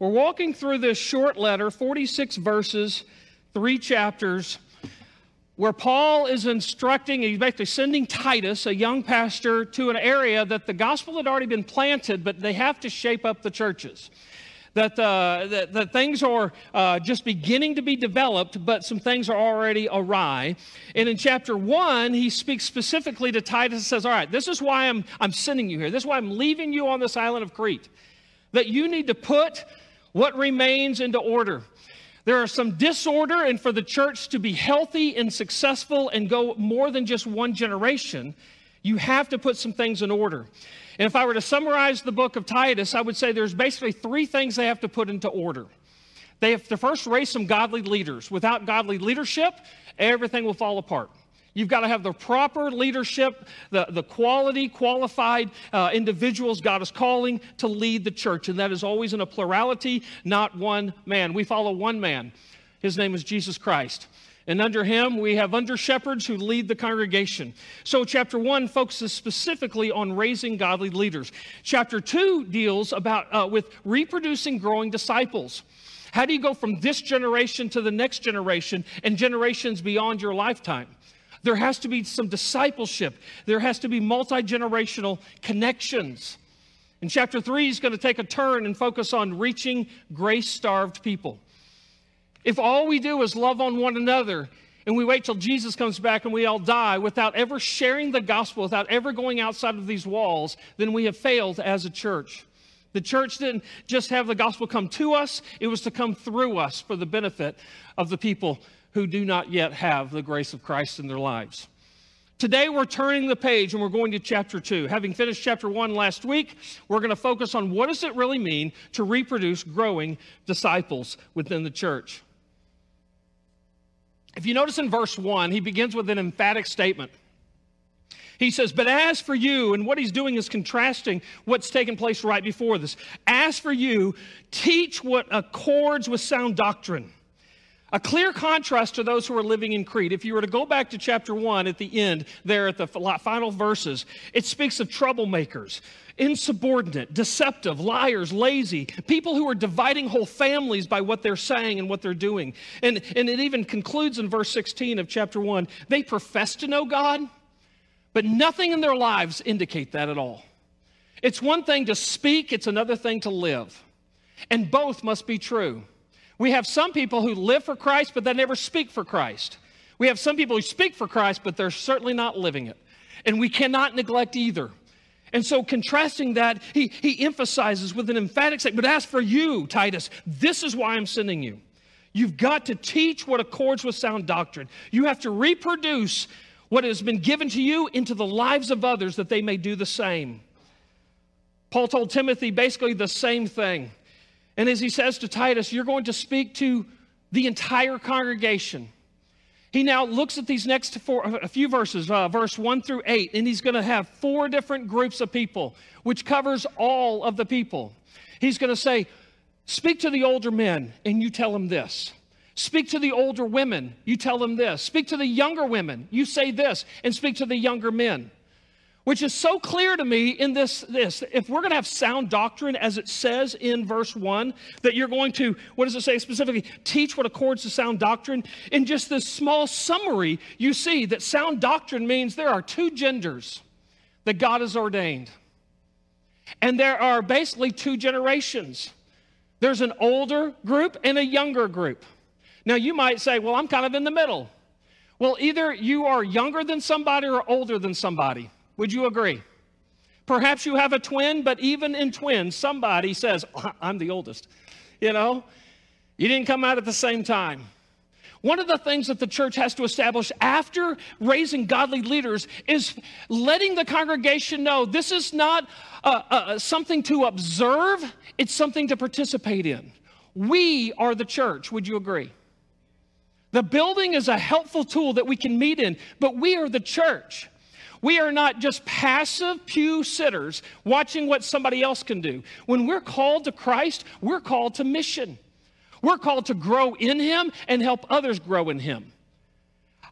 We're walking through this short letter, 46 verses, three chapters, where Paul is instructing, he's basically sending Titus, a young pastor, to an area that the gospel had already been planted, but they have to shape up the churches. That, uh, that, that, things are uh, just beginning to be developed, but some things are already awry. And in chapter one, he speaks specifically to Titus and says, All right, this is why I'm, I'm sending you here. This is why I'm leaving you on this island of Crete. That you need to put what remains into order. There are some disorder, and for the church to be healthy and successful and go more than just one generation, you have to put some things in order. And if I were to summarize the book of Titus, I would say there's basically three things they have to put into order. They have to first raise some godly leaders. Without godly leadership, everything will fall apart. You've got to have the proper leadership, the, the quality, qualified uh, individuals God is calling to lead the church. And that is always in a plurality, not one man. We follow one man. His name is Jesus Christ. And under him, we have under shepherds who lead the congregation. So, chapter one focuses specifically on raising godly leaders. Chapter two deals about uh, with reproducing growing disciples. How do you go from this generation to the next generation and generations beyond your lifetime? There has to be some discipleship, there has to be multi generational connections. And chapter three, he's going to take a turn and focus on reaching grace starved people. If all we do is love on one another and we wait till Jesus comes back and we all die without ever sharing the gospel, without ever going outside of these walls, then we have failed as a church. The church didn't just have the gospel come to us, it was to come through us for the benefit of the people who do not yet have the grace of Christ in their lives. Today, we're turning the page and we're going to chapter two. Having finished chapter one last week, we're going to focus on what does it really mean to reproduce growing disciples within the church. If you notice in verse one, he begins with an emphatic statement. He says, But as for you, and what he's doing is contrasting what's taken place right before this. As for you, teach what accords with sound doctrine a clear contrast to those who are living in Crete. If you were to go back to chapter 1 at the end, there at the final verses, it speaks of troublemakers, insubordinate, deceptive, liars, lazy, people who are dividing whole families by what they're saying and what they're doing. And, and it even concludes in verse 16 of chapter 1 they profess to know God, but nothing in their lives indicate that at all. It's one thing to speak, it's another thing to live. And both must be true. We have some people who live for Christ, but they never speak for Christ. We have some people who speak for Christ, but they're certainly not living it. And we cannot neglect either. And so, contrasting that, he, he emphasizes with an emphatic statement, but as for you, Titus, this is why I'm sending you. You've got to teach what accords with sound doctrine. You have to reproduce what has been given to you into the lives of others that they may do the same. Paul told Timothy basically the same thing. And as he says to Titus, you're going to speak to the entire congregation. He now looks at these next four, a few verses, uh, verse 1 through 8, and he's going to have four different groups of people, which covers all of the people. He's going to say, Speak to the older men, and you tell them this. Speak to the older women, you tell them this. Speak to the younger women, you say this, and speak to the younger men which is so clear to me in this this if we're going to have sound doctrine as it says in verse 1 that you're going to what does it say specifically? Teach what accords to sound doctrine. In just this small summary you see that sound doctrine means there are two genders that God has ordained. And there are basically two generations. There's an older group and a younger group. Now you might say well I'm kind of in the middle. Well either you are younger than somebody or older than somebody would you agree? Perhaps you have a twin, but even in twins, somebody says, I'm the oldest. You know, you didn't come out at the same time. One of the things that the church has to establish after raising godly leaders is letting the congregation know this is not uh, uh, something to observe, it's something to participate in. We are the church. Would you agree? The building is a helpful tool that we can meet in, but we are the church. We are not just passive pew sitters watching what somebody else can do. When we're called to Christ, we're called to mission. We're called to grow in Him and help others grow in Him.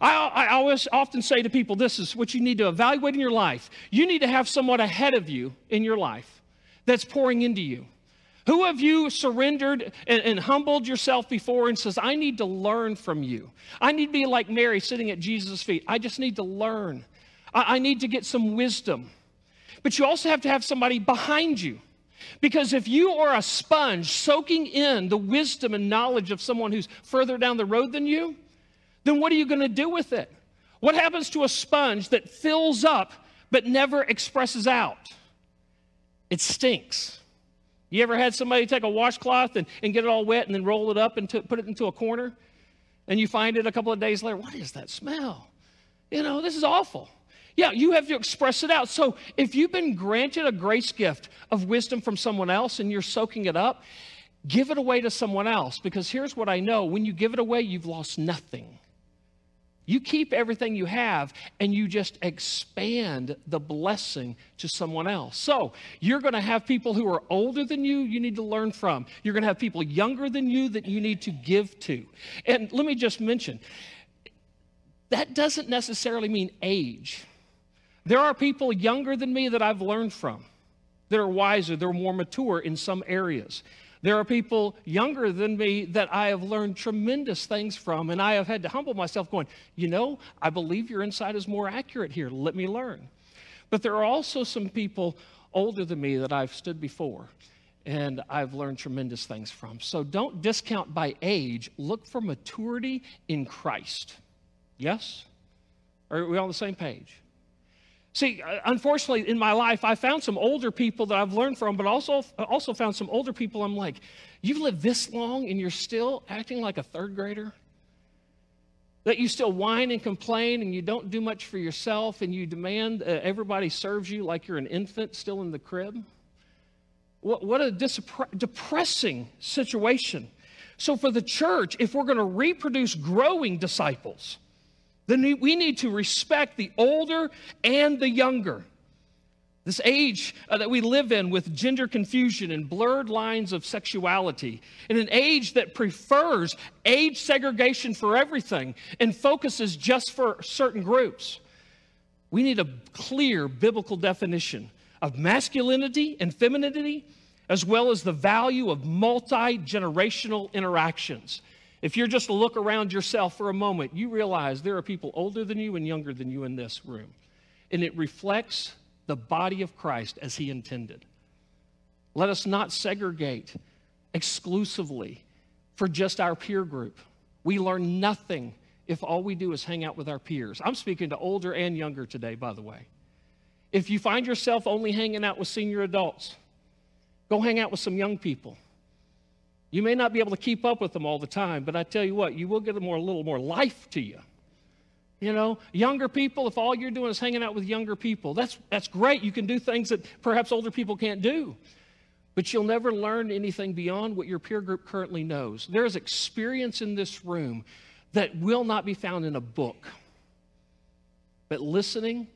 I, I, always often say to people this is what you need to evaluate in your life. You need to have someone ahead of you in your life that's pouring into you. Who have you surrendered and, and, humbled yourself before and says, I need to learn from you? I need to be like Mary sitting at Jesus' feet. I just need to learn. I, I need to get some wisdom. But you also have to have somebody behind you. Because if you are a sponge soaking in the wisdom and knowledge of someone who's further down the road than you, then what are you going to do with it? What happens to a sponge that fills up but never expresses out? It stinks. You ever had somebody take a washcloth and, and get it all wet and then roll it up and put it into a corner? And you find it a couple of days later, what is that smell? You know, this is awful. Yeah, you have to express it out. So if you've been granted a grace gift of wisdom from someone else and you're soaking it up, give it away to someone else because here's what I know when you give it away, you've lost nothing. You keep everything you have and you just expand the blessing to someone else. So, you're going to have people who are older than you, you need to learn from. You're going to have people younger than you that you need to give to. And let me just mention that doesn't necessarily mean age. There are people younger than me that I've learned from that are wiser, they're more mature in some areas. There are people younger than me that I have learned tremendous things from, and I have had to humble myself, going, you know, I believe your insight is more accurate here. Let me learn. But there are also some people older than me that I've stood before and I've learned tremendous things from. So don't discount by age, look for maturity in Christ. Yes? Are we on the same page? See, uh, unfortunately, in my life, I found some older people that I've learned from, but also also found some older people. I'm like, you've lived this long and you're still acting like a third grader. That you still whine and complain and you don't do much for yourself and you demand uh, everybody serves you like you're an infant still in the crib. What, what a depressing situation. So, for the church, if we're going to reproduce growing disciples, then we need to respect the older and the younger. This age uh, that we live in with gender confusion and blurred lines of sexuality, in an age that prefers age segregation for everything and focuses just for certain groups, we need a clear biblical definition of masculinity and femininity, as well as the value of multi generational interactions. If you're just to look around yourself for a moment, you realize there are people older than you and younger than you in this room. And it reflects the body of Christ as he intended. Let us not segregate exclusively for just our peer group. We learn nothing if all we do is hang out with our peers. I'm speaking to older and younger today, by the way. If you find yourself only hanging out with senior adults, go hang out with some young people. You may not be able to keep up with them all the time, but I tell you what, you will get a, more, a little more life to you. You know, younger people, if all you're doing is hanging out with younger people, that's, that's great. You can do things that perhaps older people can't do. But you'll never learn anything beyond what your peer group currently knows. There is experience in this room that will not be found in a book. But listening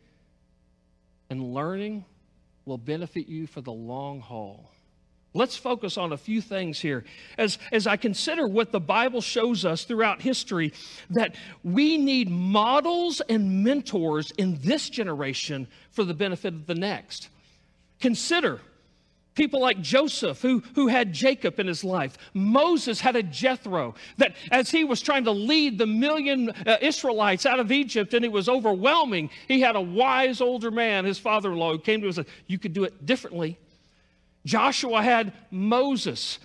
and learning will benefit you for the long haul. Let's focus on a few things here. As, as I consider what the Bible shows us throughout history, that we need models and mentors in this generation for the benefit of the next. Consider people like Joseph, who, who had Jacob in his life. Moses had a Jethro, that as he was trying to lead the million uh, Israelites out of Egypt and it was overwhelming, he had a wise older man, his father in law, who came to him and said, You could do it differently. Joshua had Moses.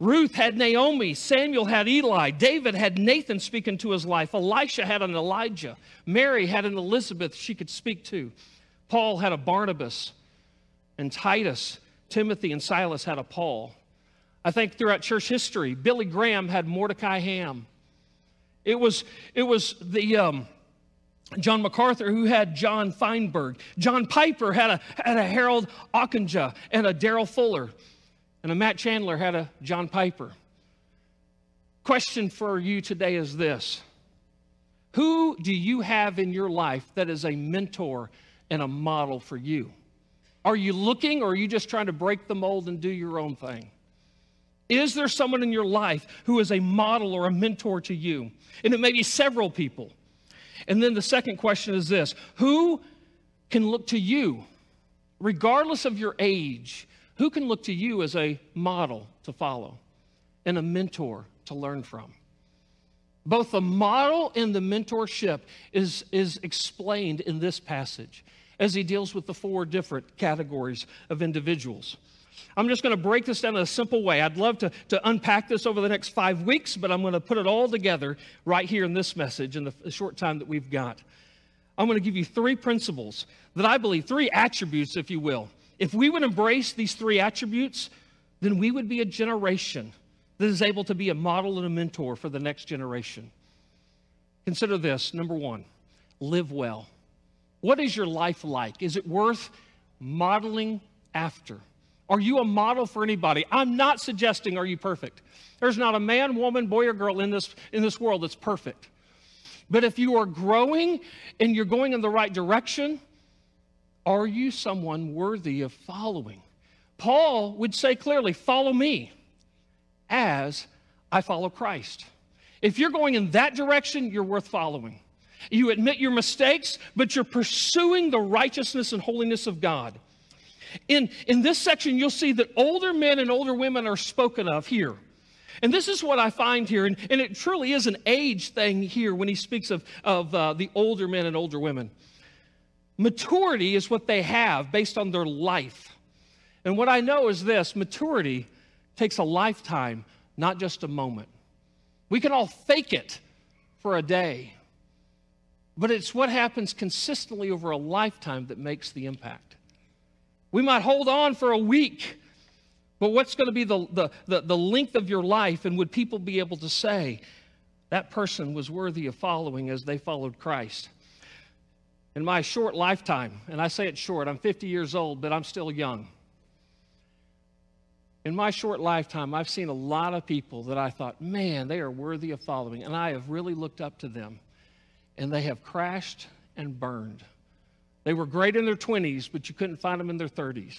Ruth had Naomi. Samuel had Eli. David had Nathan speaking to his life. Elisha had an Elijah. Mary had an Elizabeth she could speak to. Paul had a Barnabas. And Titus, Timothy, and Silas had a Paul. I think throughout church history, Billy Graham had Mordecai Ham. It was, it was the, um, John MacArthur, who had John Feinberg. John Piper had a, had a Harold Ockenga and a Daryl Fuller. And a Matt Chandler had a John Piper. Question for you today is this Who do you have in your life that is a mentor and a model for you? Are you looking or are you just trying to break the mold and do your own thing? Is there someone in your life who is a model or a mentor to you? And it may be several people. And then the second question is this Who can look to you, regardless of your age, Who can look to you as a model to follow and a mentor to learn from? Both the model and the mentorship is, is explained in this passage as he deals with the four different categories of individuals. I'm just going to break this down in a simple way. I'd love to, to unpack this over the next five weeks, but I'm going to put it all together right here in this message in the short time that we've got. I'm going to give you three principles that I believe, three attributes, if you will. If we would embrace these three attributes, then we would be a generation that is able to be a model and a mentor for the next generation. Consider this number one, live well. What is your life like? Is it worth modeling after? Are you a model for anybody? I'm not suggesting are you perfect. There's not a man, woman, boy, or girl in this, in this world that's perfect. But if you are growing and you're going in the right direction, are you someone worthy of following? Paul would say clearly, Follow me as I follow Christ. If you're going in that direction, you're worth following. You admit your mistakes, but you're pursuing the righteousness and holiness of God. In, in this section, you'll see that older men and older women are spoken of here. And this is what I find here, and, and it truly is an age thing here when he speaks of, of uh, the older men and older women. Maturity is what they have based on their life. And what I know is this maturity takes a lifetime, not just a moment. We can all fake it for a day, but it's what happens consistently over a lifetime that makes the impact. We might hold on for a week, but what's going to be the, the, the, the, length of your life? And would people be able to say, that person was worthy of following as they followed Christ? In my short lifetime, and I say it short, I'm 50 years old, but I'm still young. In my short lifetime, I've seen a lot of people that I thought, man, they are worthy of following. And I have really looked up to them. And they have crashed and burned. They were great in their 20s, but you couldn't find them in their 30s.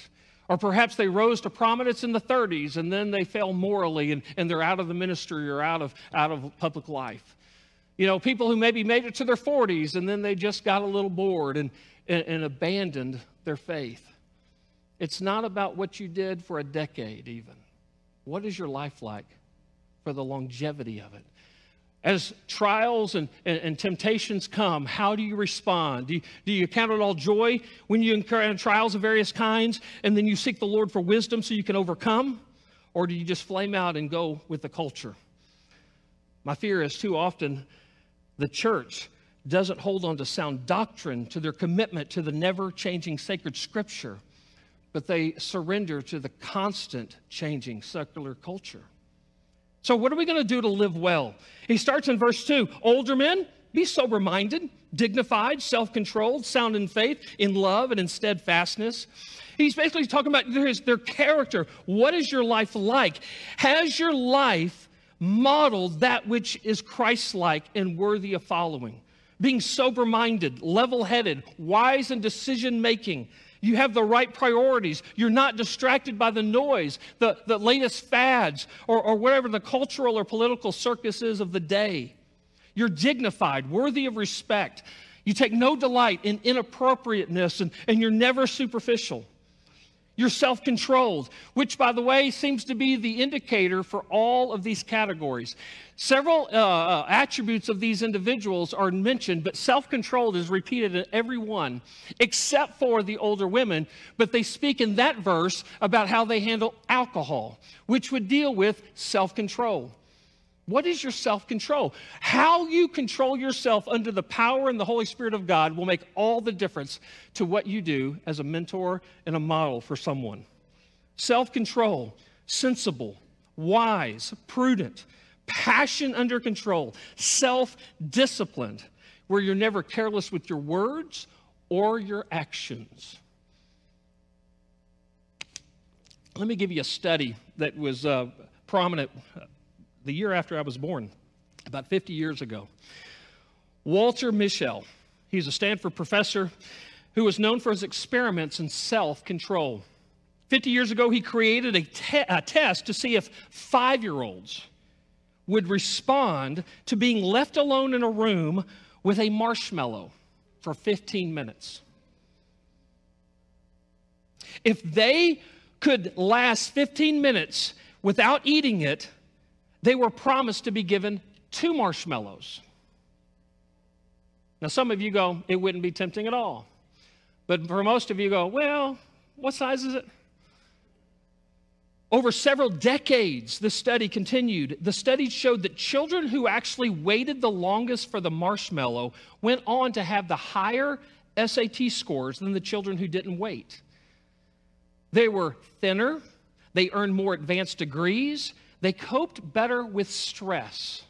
Or perhaps they rose to prominence in the 30s and then they fell morally and, and they're out of the ministry or out of, out of public life. You know, people who maybe made it to their 40s and then they just got a little bored and, and, and abandoned their faith. It's not about what you did for a decade, even. What is your life like for the longevity of it? As trials and, and, and, temptations come, how do you respond? Do you, do you count it all joy when you incur trials of various kinds and then you seek the Lord for wisdom so you can overcome? Or do you just flame out and go with the culture? My fear is too often the church doesn't hold on to sound doctrine, to their commitment to the never changing sacred scripture, but they surrender to the constant changing secular culture. So, what are we going to do to live well? He starts in verse 2 Older men, be sober minded, dignified, self controlled, sound in faith, in love, and in steadfastness. He's basically talking about their, their character. What is your life like? Has your life modeled that which is Christ like and worthy of following? Being sober minded, level headed, wise in decision making, you have the right priorities. You're not distracted by the noise, the, the latest fads, or, or whatever the cultural or political circus is of the day. You're dignified, worthy of respect. You take no delight in inappropriateness, and, and you're never superficial. You're self controlled, which, by the way, seems to be the indicator for all of these categories. Several uh, uh attributes of these individuals are mentioned, but self controlled is repeated in every one, except for the older women. But they speak in that verse about how they handle alcohol, which would deal with self control. What is your self control? How you control yourself under the power and the Holy Spirit of God will make all the difference to what you do as a mentor and a model for someone. Self control, sensible, wise, prudent, passion under control, self disciplined, where you're never careless with your words or your actions. Let me give you a study that was uh, prominent the year after I was born, about 50 years ago. Walter Mischel, he's a Stanford professor who was known for his experiments in self control. 50 years ago, he created a, te- a test to see if five year olds would respond to being left alone in a room with a marshmallow for 15 minutes. If they could last 15 minutes without eating it, they were promised to be given two marshmallows. Now, some of you go, it wouldn't be tempting at all. But for most of you, go, well, what size is it? Over several decades, the study continued. The study showed that children who actually waited the longest for the marshmallow went on to have the higher SAT scores than the children who didn't wait. They were thinner, they earned more advanced degrees, they coped better with stress.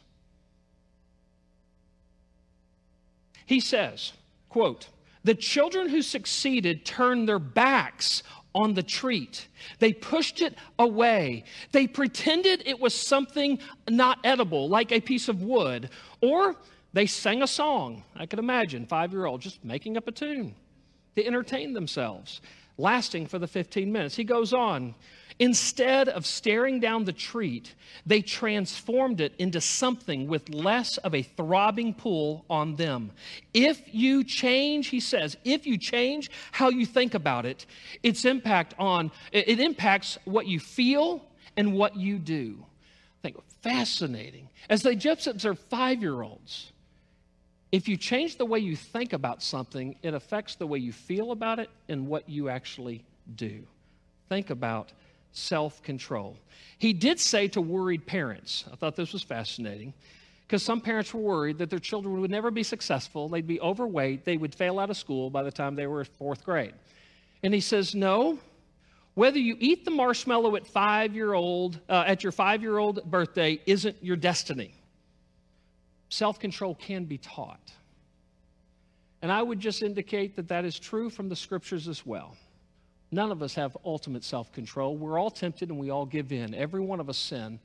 He says, quote, the children who succeeded turned their backs on the treat. They pushed it away. They pretended it was something not edible, like a piece of wood. Or they sang a song. I could imagine five year old just making up a tune to entertain themselves, lasting for the 15 minutes. He goes on. Instead of staring down the treat, they transformed it into something with less of a throbbing pull on them. If you change, he says, if you change how you think about it, its impact on it impacts what you feel and what you do. I think fascinating. As they just observe five-year-olds, if you change the way you think about something, it affects the way you feel about it and what you actually do. Think about self control. He did say to worried parents, I thought this was fascinating, because some parents were worried that their children would never be successful, they'd be overweight, they would fail out of school by the time they were fourth grade. And he says, No, whether you eat the marshmallow at five year old, uh, at your five year old birthday isn't your destiny. Self control can be taught. And I would just indicate that that is true from the scriptures as well. None of us have ultimate self control. We're all tempted and we all give in. Every one of us sin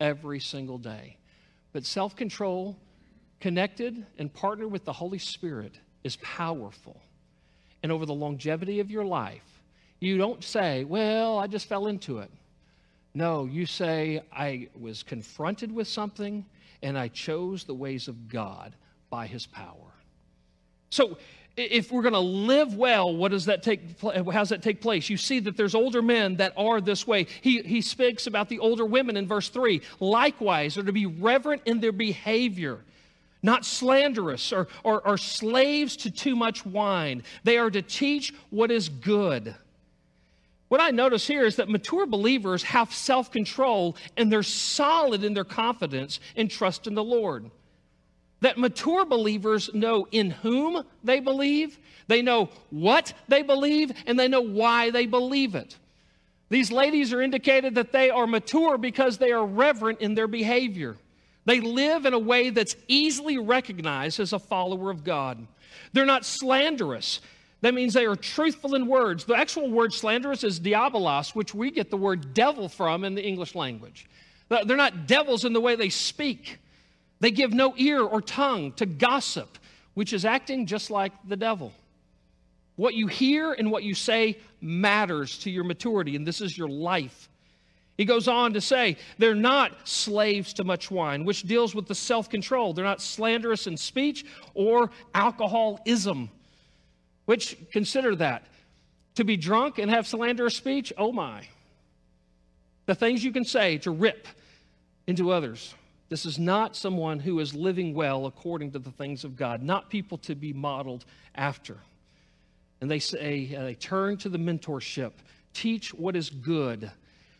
every single day. But self control, connected and partnered with the Holy Spirit, is powerful. And over the longevity of your life, you don't say, Well, I just fell into it. No, you say, I was confronted with something and I chose the ways of God by his power. So if we're going to live well, what does that take? How does that take place? You see that there's older men that are this way. He, he speaks about the older women in verse 3. Likewise, are to be reverent in their behavior, not slanderous or, or, or slaves to too much wine. They are to teach what is good. What I notice here is that mature believers have self control and they're solid in their confidence and trust in the Lord that mature believers know in whom they believe, they know what they believe, and they know why they believe it. These ladies are indicated that they are mature because they are reverent in their behavior. They live in a way that's easily recognized as a follower of God. They're not slanderous. That means they are truthful in words. The actual word slanderous is diabolos, which we get the word devil from in the English language. They're not devils in the way they speak. They give no ear or tongue to gossip, which is acting just like the devil. What you hear and what you say matters to your maturity, and this is your life. He goes on to say, they're not slaves to much wine, which deals with the self control. They're not slanderous in speech or alcoholism, which consider that. To be drunk and have slanderous speech, oh my. The things you can say to rip into others. This is not someone who is living well according to the things of God, not people to be modeled after. And they say, uh, they turn to the mentorship. Teach what is good.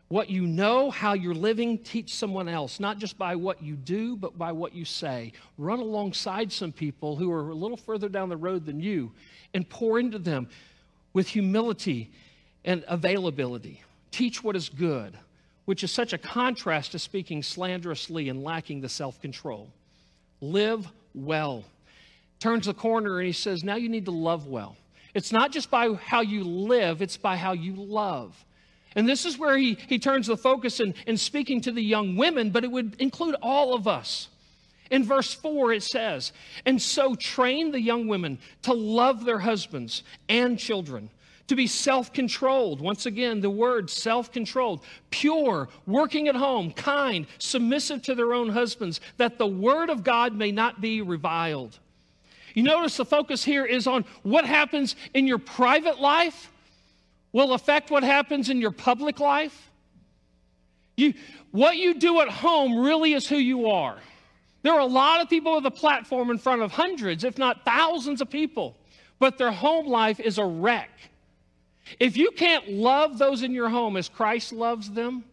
What you know, how you're living, teach someone else, not just by what you do, but by what you say. Run alongside some people who are a little further down the road than you and pour into them with humility and availability. Teach what is good which is such a contrast to speaking slanderously and lacking the self control. Live well. Turns the corner and he says, Now you need to love well. It's not just by how you live, it's by how you love. And this is where he, he turns the focus in, in speaking to the young women, but it would include all of us. In verse 4, it says, And so train the young women to love their husbands and children to be self controlled. Once again, the word self controlled, pure, working at home, kind, submissive to their own husbands, that the word of God may not be reviled. You notice the focus here is on what happens in your private life, will affect what happens in your public life. You, what you do at home really is who you are. There are a lot of people with a platform in front of hundreds, if not thousands of people, but their home life is a wreck. If you can't love those in your home as Christ loves them,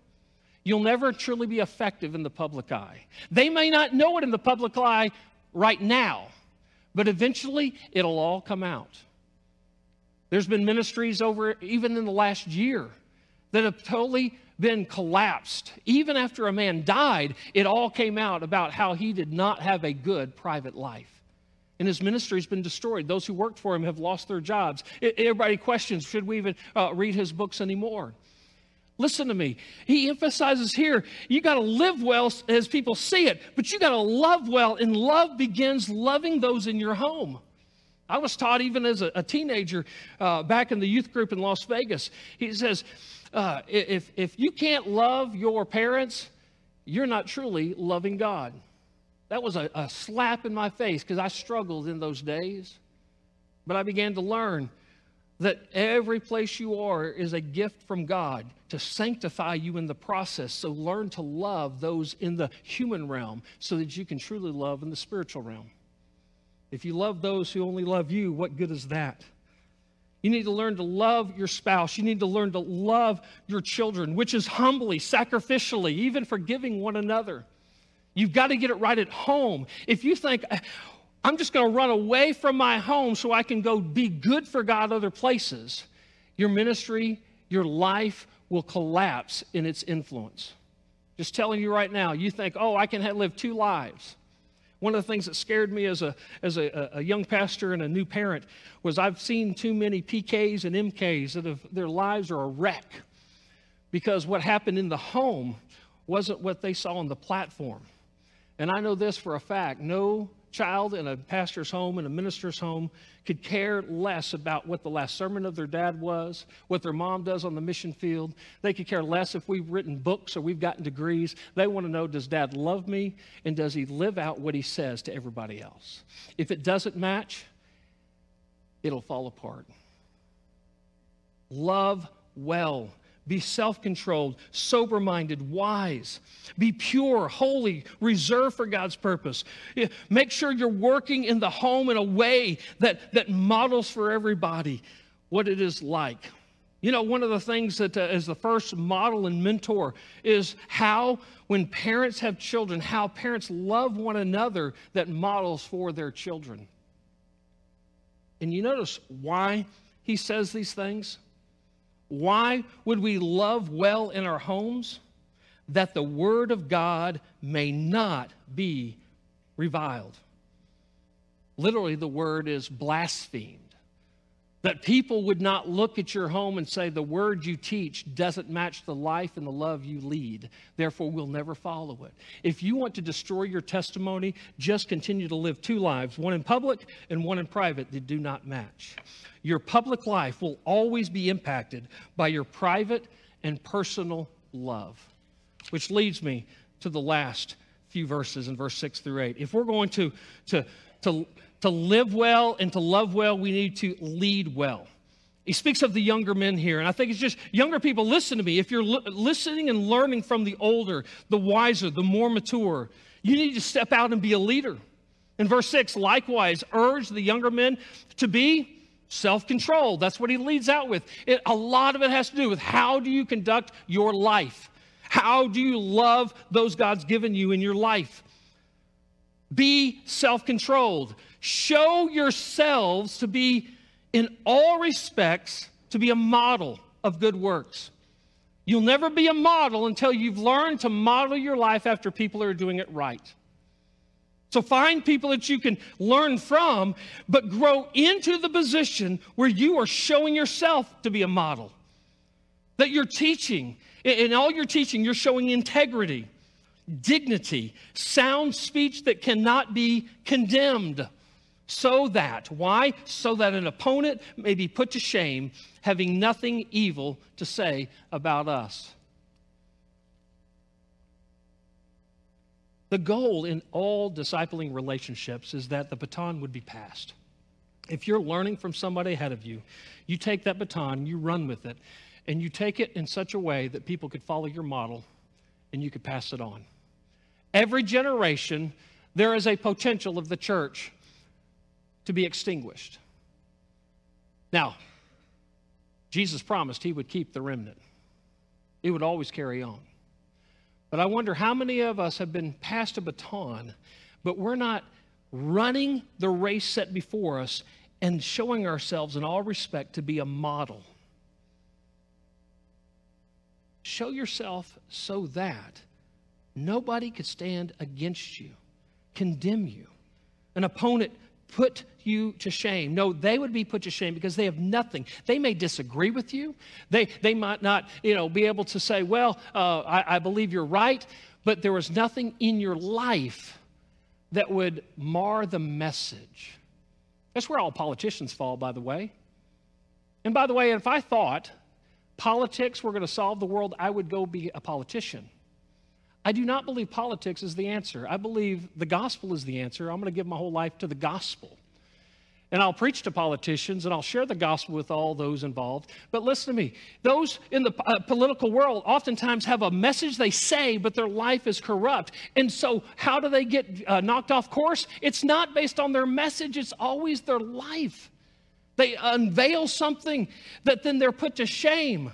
you'll never truly be effective in the public eye. They may not know it in the public eye right now, but eventually it'll all come out. There's been ministries over, even in the last year, that have totally been collapsed. Even after a man died, it all came out about how he did not have a good private life. And his ministry has been destroyed. Those who worked for him have lost their jobs. Everybody questions should we even uh, read his books anymore? Listen to me. He emphasizes here you got to live well as people see it, but you got to love well, and love begins loving those in your home. I was taught even as a, a teenager uh, back in the youth group in Las Vegas. He says, uh, if, if you can't love your parents, you're not truly loving God. That was a, a slap in my face because I struggled in those days. But I began to learn that every place you are is a gift from God to sanctify you in the process. So learn to love those in the human realm so that you can truly love in the spiritual realm. If you love those who only love you, what good is that? You need to learn to love your spouse. You need to learn to love your children, which is humbly, sacrificially, even forgiving one another. You've got to get it right at home. If you think, I'm just going to run away from my home so I can go be good for God other places, your ministry, your life will collapse in its influence. Just telling you right now, you think, oh, I can live two lives. One of the things that scared me as a, as a, a young pastor and a new parent was I've seen too many PKs and MKs that have, their lives are a wreck because what happened in the home wasn't what they saw on the platform. And I know this for a fact no child in a pastor's home, in a minister's home, could care less about what the last sermon of their dad was, what their mom does on the mission field. They could care less if we've written books or we've gotten degrees. They want to know does dad love me and does he live out what he says to everybody else? If it doesn't match, it'll fall apart. Love well be self controlled, sober minded, wise. Be pure, holy, reserved for God's purpose. Make sure you're working in the home in a way that, that models for everybody what it is like. You know, one of the things that uh, is the first model and mentor is how, when parents have children, how parents love one another that models for their children. And you notice why he says these things? Why would we love well in our homes? That the word of God may not be reviled. Literally, the word is blasphemed. That people would not look at your home and say, the word you teach doesn't match the life and the love you lead. Therefore, we'll never follow it. If you want to destroy your testimony, just continue to live two lives, one in public and one in private, that do not match. Your public life will always be impacted by your private and personal love. Which leads me to the last few verses in verse 6 through 8. If we're going to, to, to, to live well and to love well, we need to lead well. He speaks of the younger men here, and I think it's just younger people, listen to me. If you're li- listening and learning from the older, the wiser, the more mature, you need to step out and be a leader. In verse 6, likewise, urge the younger men to be self controlled. That's what he leads out with. It, a lot of it has to do with how do you conduct your life? How do you love those God's given you in your life? Be self controlled. Show yourselves to be, in all respects, to be a model of good works. You'll never be a model until you've learned to model your life after people who are doing it right. So find people that you can learn from, but grow into the position where you are showing yourself to be a model. That you're teaching, in all your teaching, you're showing integrity, dignity, sound speech that cannot be condemned. So that, why? So that an opponent may be put to shame, having nothing evil to say about us. The goal in all discipling relationships is that the baton would be passed. If you're learning from somebody ahead of you, you take that baton, you run with it, and you take it in such a way that people could follow your model and you could pass it on. Every generation, there is a potential of the church to be extinguished. Now, Jesus promised he would keep the remnant, it would always carry on. But I wonder how many of us have been passed a baton, but we're not running the race set before us and showing ourselves in all respect to be a model. Show yourself so that nobody could stand against you, condemn you. An opponent put you to shame. No, they would be put to shame because they have nothing. They may disagree with you. They, they might not, you know, be able to say, well, uh, I, I believe you're right, but there was nothing in your life that would mar the message. That's where all politicians fall, by the way. And by the way, if I thought politics were going to solve the world, I would go be a politician. I do not believe politics is the answer. I believe the gospel is the answer. I'm going to give my whole life to the gospel. And I'll preach to politicians and I'll share the gospel with all those involved. But listen to me those in the uh, political world oftentimes have a message they say, but their life is corrupt. And so, how do they get uh, knocked off course? It's not based on their message, it's always their life. They unveil something that then they're put to shame.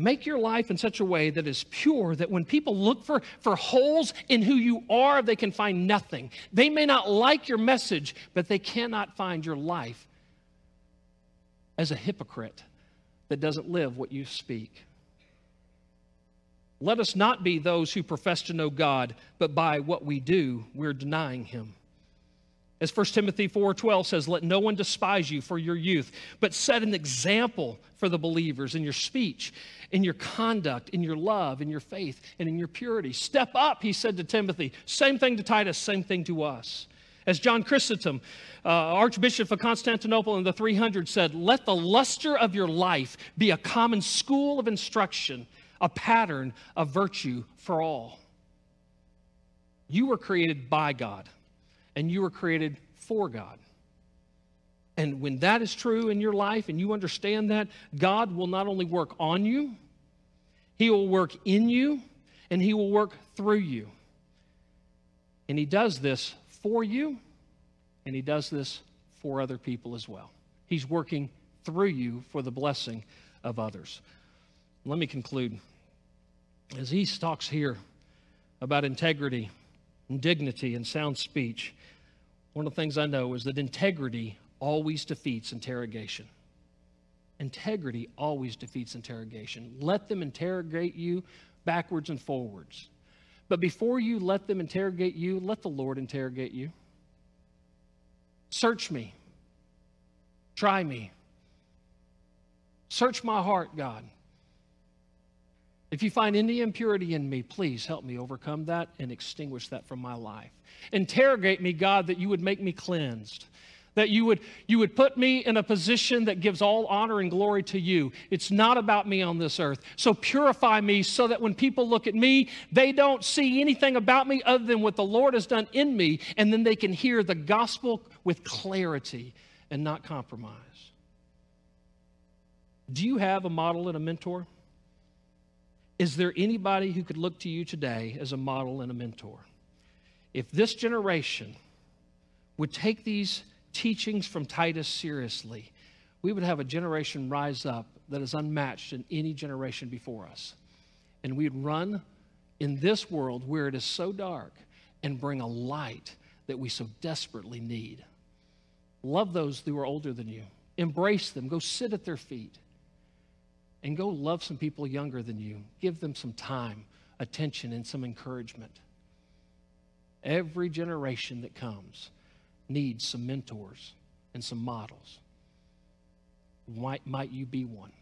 Make your life in such a way that is pure that when people look for, for holes in who you are, they can find nothing. They may not like your message, but they cannot find your life as a hypocrite that doesn't live what you speak. Let us not be those who profess to know God, but by what we do, we're denying Him. As 1 Timothy 4:12 says, "Let no one despise you for your youth, but set an example for the believers in your speech, in your conduct, in your love, in your faith, and in your purity. Step up," he said to Timothy. Same thing to Titus, same thing to us. As John Chrysostom, uh, Archbishop of Constantinople in the 300, said, "Let the luster of your life be a common school of instruction, a pattern of virtue for all." You were created by God and you were created for God. And when that is true in your life and you understand that, God will not only work on you, He will work in you, and He will work through you. And He does this for you, and He does this for other people as well. He's working through you for the blessing of others. Let me conclude. As he talks here about integrity and dignity and sound speech, one of the things I know is that integrity always defeats interrogation. Integrity always defeats interrogation. Let them interrogate you backwards and forwards. But before you let them interrogate you, let the Lord interrogate you. Search me. Try me. Search my heart, God. If you find any impurity in me, please help me overcome that and extinguish that from my life. Interrogate me, God, that you would make me cleansed. That you would, you would put me in a position that gives all honor and glory to you. It's not about me on this earth. So purify me so that when people look at me, they don't see anything about me other than what the Lord has done in me, and then they can hear the gospel with clarity and not compromise. Do you have a model and a mentor? Is there anybody who could look to you today as a model and a mentor? If this generation would take these teachings from Titus seriously, we would have a generation rise up that is unmatched in any generation before us. And we'd run in this world where it is so dark and bring a light that we so desperately need. Love those who are older than you, embrace them, go sit at their feet and go love some people younger than you. Give them some time, attention, and some encouragement. Every generation that comes needs some mentors and some models. Might, might you be one?